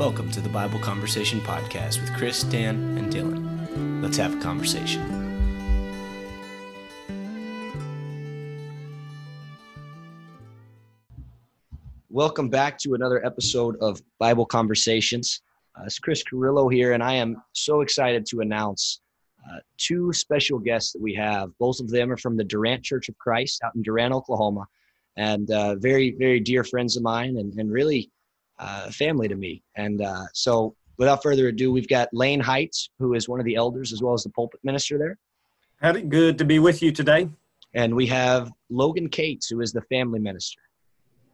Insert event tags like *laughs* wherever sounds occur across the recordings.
Welcome to the Bible Conversation Podcast with Chris, Dan, and Dylan. Let's have a conversation. Welcome back to another episode of Bible Conversations. Uh, it's Chris Carrillo here, and I am so excited to announce uh, two special guests that we have. Both of them are from the Durant Church of Christ out in Durant, Oklahoma, and uh, very, very dear friends of mine, and, and really uh, family to me. And uh, so, without further ado, we've got Lane Heights, who is one of the elders as well as the pulpit minister there. Howdy, good to be with you today. And we have Logan Cates, who is the family minister.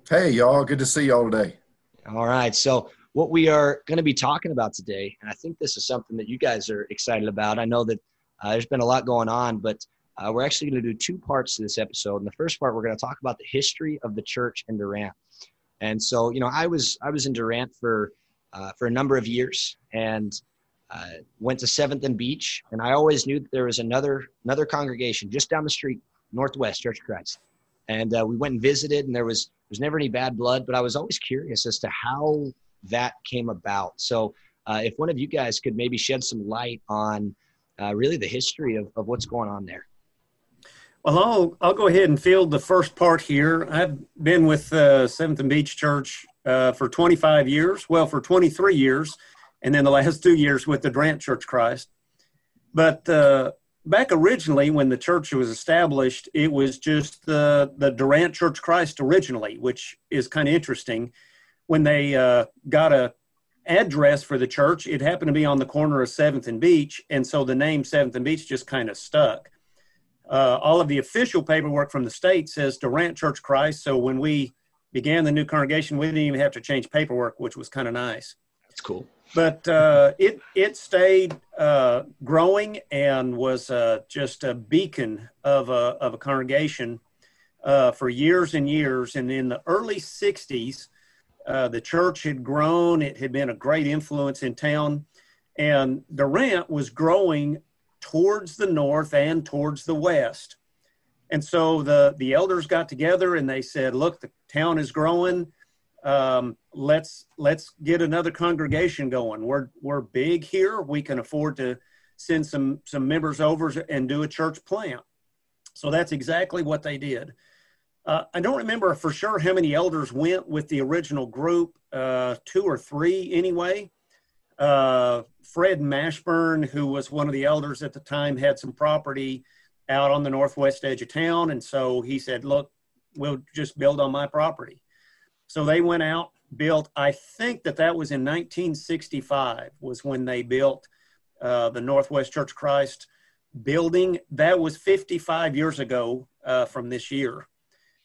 Hey, y'all. Good to see y'all today. All right. So, what we are going to be talking about today, and I think this is something that you guys are excited about. I know that uh, there's been a lot going on, but uh, we're actually going to do two parts to this episode. In the first part, we're going to talk about the history of the church in Durant. And so, you know, I was I was in Durant for uh, for a number of years and uh, went to Seventh and Beach, and I always knew that there was another another congregation just down the street, Northwest Church of Christ. And uh, we went and visited, and there was there's never any bad blood, but I was always curious as to how that came about. So, uh, if one of you guys could maybe shed some light on uh, really the history of, of what's going on there. Well, I'll I'll go ahead and field the first part here. I've been with uh, Seventh and Beach Church uh, for 25 years. Well, for 23 years, and then the last two years with the Durant Church Christ. But uh, back originally, when the church was established, it was just the the Durant Church Christ originally, which is kind of interesting. When they uh, got a address for the church, it happened to be on the corner of Seventh and Beach, and so the name Seventh and Beach just kind of stuck uh, all of the official paperwork from the state says Durant Church Christ. So when we began the new congregation, we didn't even have to change paperwork, which was kind of nice. That's cool. But uh, it it stayed uh, growing and was uh, just a beacon of a of a congregation uh, for years and years. And in the early '60s, uh, the church had grown. It had been a great influence in town, and Durant was growing towards the north and towards the west. And so the, the elders got together and they said, look, the town is growing. Um, let's, let's get another congregation going. We're, we're big here. We can afford to send some, some members over and do a church plant. So that's exactly what they did. Uh, I don't remember for sure how many elders went with the original group, uh, two or three anyway. Uh, Fred Mashburn, who was one of the elders at the time, had some property out on the northwest edge of town. And so he said, Look, we'll just build on my property. So they went out, built, I think that that was in 1965, was when they built uh, the Northwest Church of Christ building. That was 55 years ago uh, from this year.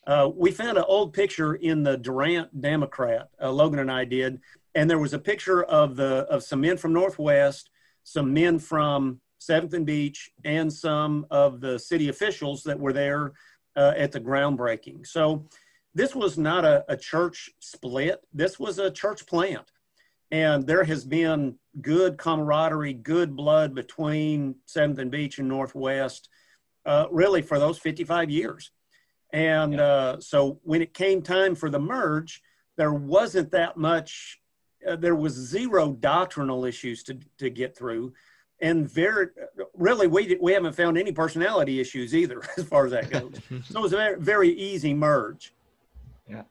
Uh, we found an old picture in the Durant Democrat, uh, Logan and I did, and there was a picture of the of some men from Northwest, some men from Seventh and Beach, and some of the city officials that were there uh, at the groundbreaking. So this was not a, a church split. This was a church plant, and there has been good camaraderie, good blood between Seventh and Beach and Northwest, uh, really for those 55 years. And uh, so when it came time for the merge, there wasn't that much uh, there was zero doctrinal issues to, to get through. And very really we we haven't found any personality issues either *laughs* as far as that goes. *laughs* So it was a very, easy merge. Yeah.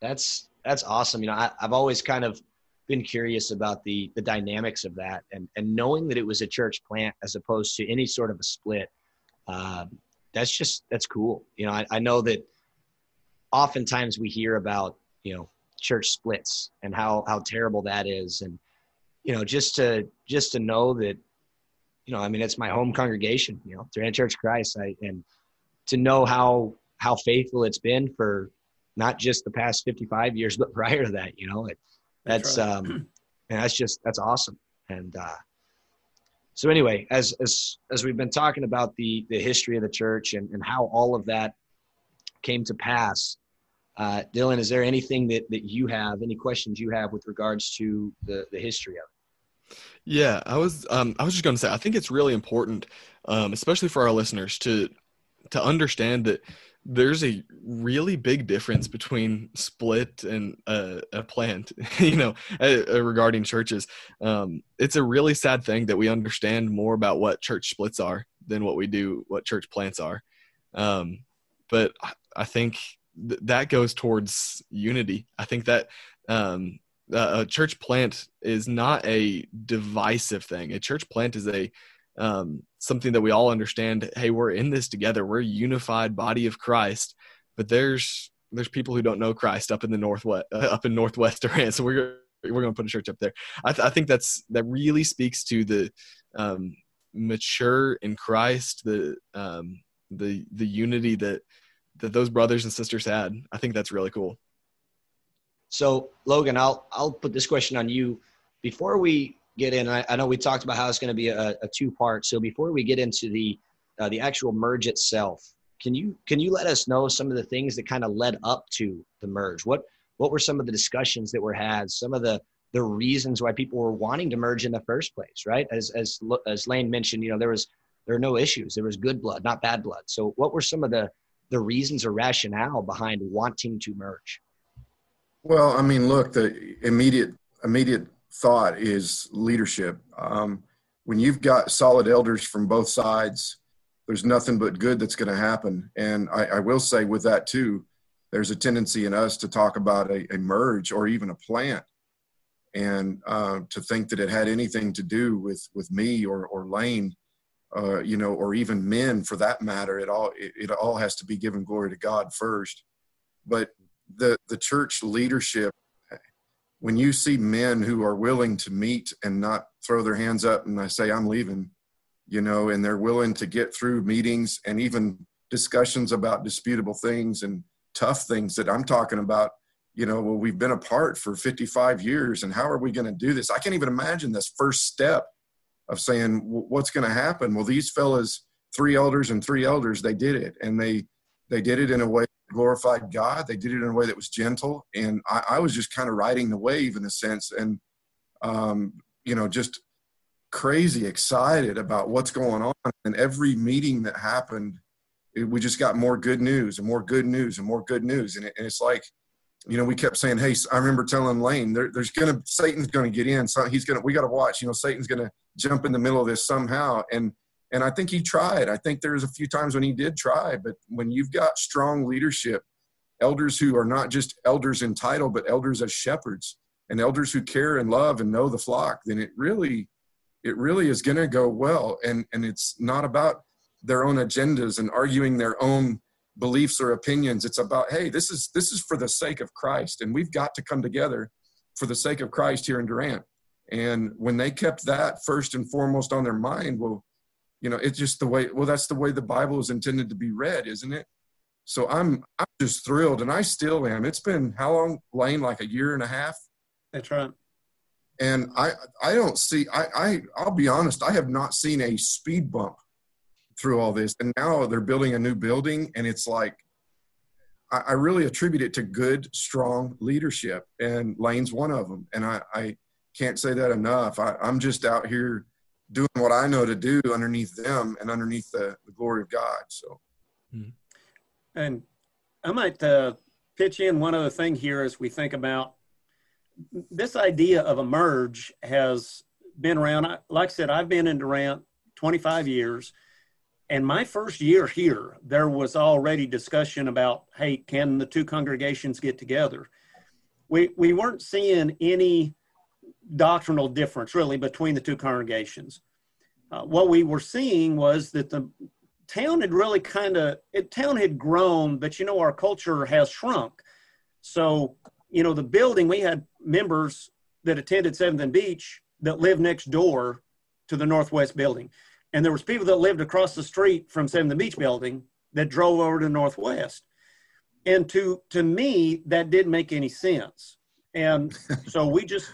That's that's awesome. You know I, i've always kind of been curious about the the dynamics of that and and knowing that it was a church plant as opposed to any sort of a split um, that's just that's cool. You know I, I know that oftentimes we hear about you know church splits and how how terrible that is. And you know just to just to know that you know i mean it's my home congregation you know Durant Church Christ. I, and to know how how faithful it's been for not just the past 55 years but *laughs* prior to that you know it, that's, um *clears throat* and that's just that's awesome. And uh so anyway as as as we've been talking about the the history of the church and, and how all of that came to pass uh, Dylan, is there anything that, that you have, any questions you have with regards to the, the history of it? Yeah, I was um, I was just going to say I think it's really important, um, especially for our listeners, to to understand that there's a really big difference between split and a, a plant *laughs* you know regarding churches. Um, it's a really sad thing that we understand more about what church splits are than what we do what church plants are. Um, but i think th- that goes towards unity. I think that um, a church plant is not a divisive thing. A church plant is a um, something that we all understand. Hey, we're in this together. We're a unified body of Christ. But there's there's people who don't know Christ up in the northwest, uh, up in northwest *laughs* Durant So we're we're going to put a church up there. I, th- I think that's that really speaks to the um, mature in Christ, the um, the the unity that that those brothers and sisters had. I think that's really cool. So Logan, I'll I'll put this question on you. Before we get in. I, I know we talked about how it's going to be a, a two part. So before we get into the uh, the actual merge itself, can you can you let us know some of the things that kind of led up to the merge? What what were some of the discussions that were had? Some of the the reasons why people were wanting to merge in the first place, right? As as as Lane mentioned, you know there was there are no issues. There was good blood, not bad blood. So what were some of the the reasons or rationale behind wanting to merge? Well, I mean, look, the immediate immediate thought is leadership. Um, when you've got solid elders from both sides, there's nothing but good that's going to happen. And I, I, will say with that too, there's a tendency in us to talk about a, a merge or even a plant, and uh, to think that it had anything to do with with me or or Lane, uh, you know, or even men for that matter. It all it, it all has to be given glory to God first. But the the church leadership when you see men who are willing to meet and not throw their hands up and I say, I'm leaving, you know, and they're willing to get through meetings and even discussions about disputable things and tough things that I'm talking about, you know, well, we've been apart for 55 years and how are we going to do this? I can't even imagine this first step of saying, what's going to happen? Well, these fellas, three elders and three elders, they did it and they, they did it in a way glorified God. They did it in a way that was gentle, and I, I was just kind of riding the wave in a sense, and um, you know, just crazy excited about what's going on. And every meeting that happened, it, we just got more good news and more good news and more good news, and, it, and it's like. You know, we kept saying, "Hey, I remember telling Lane, there, there's gonna Satan's gonna get in. So he's gonna, we got to watch. You know, Satan's gonna jump in the middle of this somehow." And and I think he tried. I think there's a few times when he did try, but when you've got strong leadership, elders who are not just elders in title, but elders as shepherds, and elders who care and love and know the flock, then it really, it really is going to go well. And and it's not about their own agendas and arguing their own beliefs or opinions. It's about hey, this is this is for the sake of Christ, and we've got to come together for the sake of Christ here in Durant. And when they kept that first and foremost on their mind, well, you know it's just the way well that's the way the bible is intended to be read isn't it? So i'm i'm just thrilled and i still am. It's been how long lane like a year and a half? That's right. And i i don't see i i i'll be honest i have not seen a speed bump through all this and now they're building a new building and it's like i, I really attribute it to good strong leadership and lane's one of them and i i can't say that enough. I, i'm just out here doing what I know to do underneath them and underneath the, the glory of God. So, hmm. and I might uh, pitch in one other thing here as we think about this idea of a merge has been around. Like I said, I've been in Durant 25 years. And my first year here, there was already discussion about, hey, can the two congregations get together? We, we weren't seeing any doctrinal difference really between the two congregations. Uh, what we were seeing was that the town had really kind of town had grown, but you know our culture has shrunk. So you know the building we had members that attended Seventh and Beach that lived next door to the Northwest building, and there was people that lived across the street from Seventh and Beach building that drove over to Northwest. And to to me that didn't make any sense. And so we just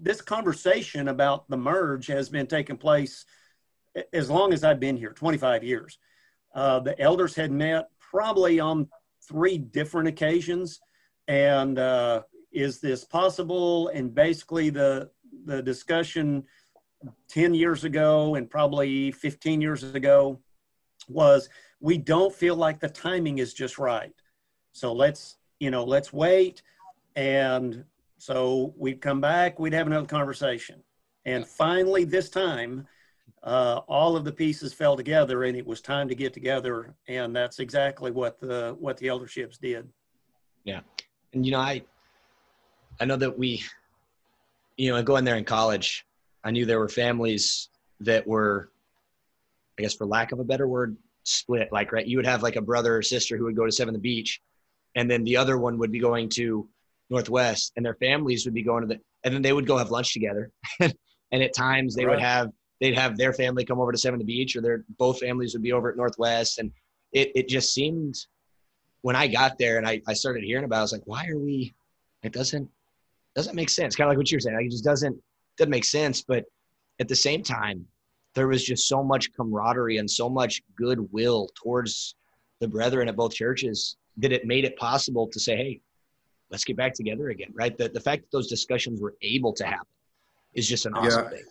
this conversation about the merge has been taking place as long as I've been here, 25 years. Uh, the elders had met probably on three different occasions, and uh, is this possible? And basically, the the discussion 10 years ago and probably 15 years ago was we don't feel like the timing is just right. So let's, you know, let's wait. And so we'd come back, we'd have another conversation. And finally, this time, uh, all of the pieces fell together and it was time to get together. And that's exactly what the, what the elderships did. Yeah. And, you know, I, I know that we, you know, going there in college, I knew there were families that were, I guess, for lack of a better word, split. Like, right, you would have like a brother or sister who would go to Seventh and Beach, and then the other one would be going to Northwest, and their families would be going to the, and then they would go have lunch together. *laughs* and at times they right. would have, they'd have their family come over to Seventh and Beach, or their both families would be over at Northwest, and it it just seemed when I got there and I, I started hearing about, it, I was like, why are we? It doesn't doesn't make sense. Kind of like what you're saying. Like it just doesn't doesn't make sense. But at the same time, there was just so much camaraderie and so much goodwill towards the brethren at both churches that it made it possible to say, hey, let's get back together again, right? The, the fact that those discussions were able to happen is just an awesome yeah. thing.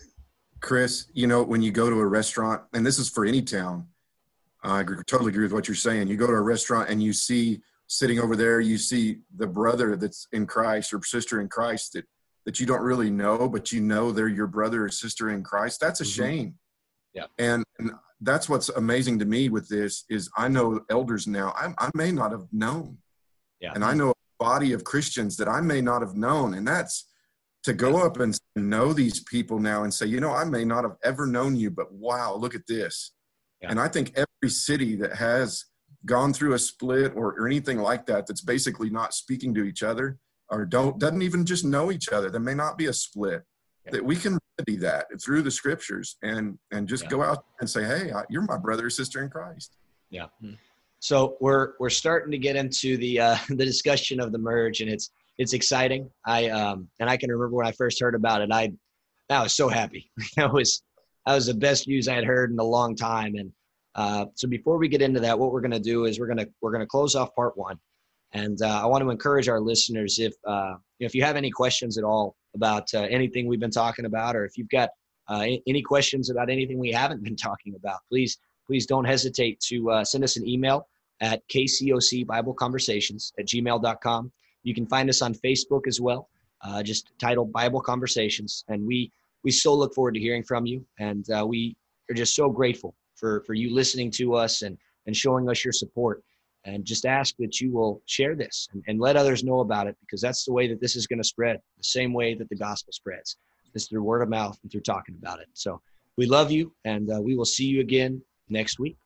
Chris, you know, when you go to a restaurant, and this is for any town, I agree, totally agree with what you're saying. You go to a restaurant and you see sitting over there, you see the brother that's in Christ or sister in Christ that that you don't really know, but you know they're your brother or sister in Christ. That's a mm-hmm. shame. Yeah. And, and that's what's amazing to me with this is I know elders now I, I may not have known. Yeah. And I know body of Christians that I may not have known. And that's to go up and know these people now and say, you know, I may not have ever known you, but wow, look at this. Yeah. And I think every city that has gone through a split or, or anything like that, that's basically not speaking to each other, or don't doesn't even just know each other there may not be a split yeah. that we can remedy that through the scriptures and and just yeah. go out and say hey you're my brother or sister in christ yeah hmm. So we're we're starting to get into the uh *laughs* the discussion of the merge and it's it's exciting. I um and i can remember when i first heard about it i i was so happy. *laughs* That was that was the best news i had heard in a long time. And uh, so before we get into that, what we're going to do is we're going to we're going to close off part one, and uh, I want to encourage our listeners if uh, if you have any questions at all about uh, anything we've been talking about, or if you've got uh, any questions about anything we haven't been *laughs* talking about, please please don't hesitate to uh, send us an email at kcoc bible conversations at gmail.com you can find us on facebook as well uh, just titled bible conversations and we we so look forward to hearing from you and we are just so grateful for for you listening to us and and showing us your support. And just ask that you will share this and, and let others know about it because that's the way that this is going to spread the same way that the gospel spreads. Is through word of mouth and through talking about it. So we love you and uh, we will see you again next week.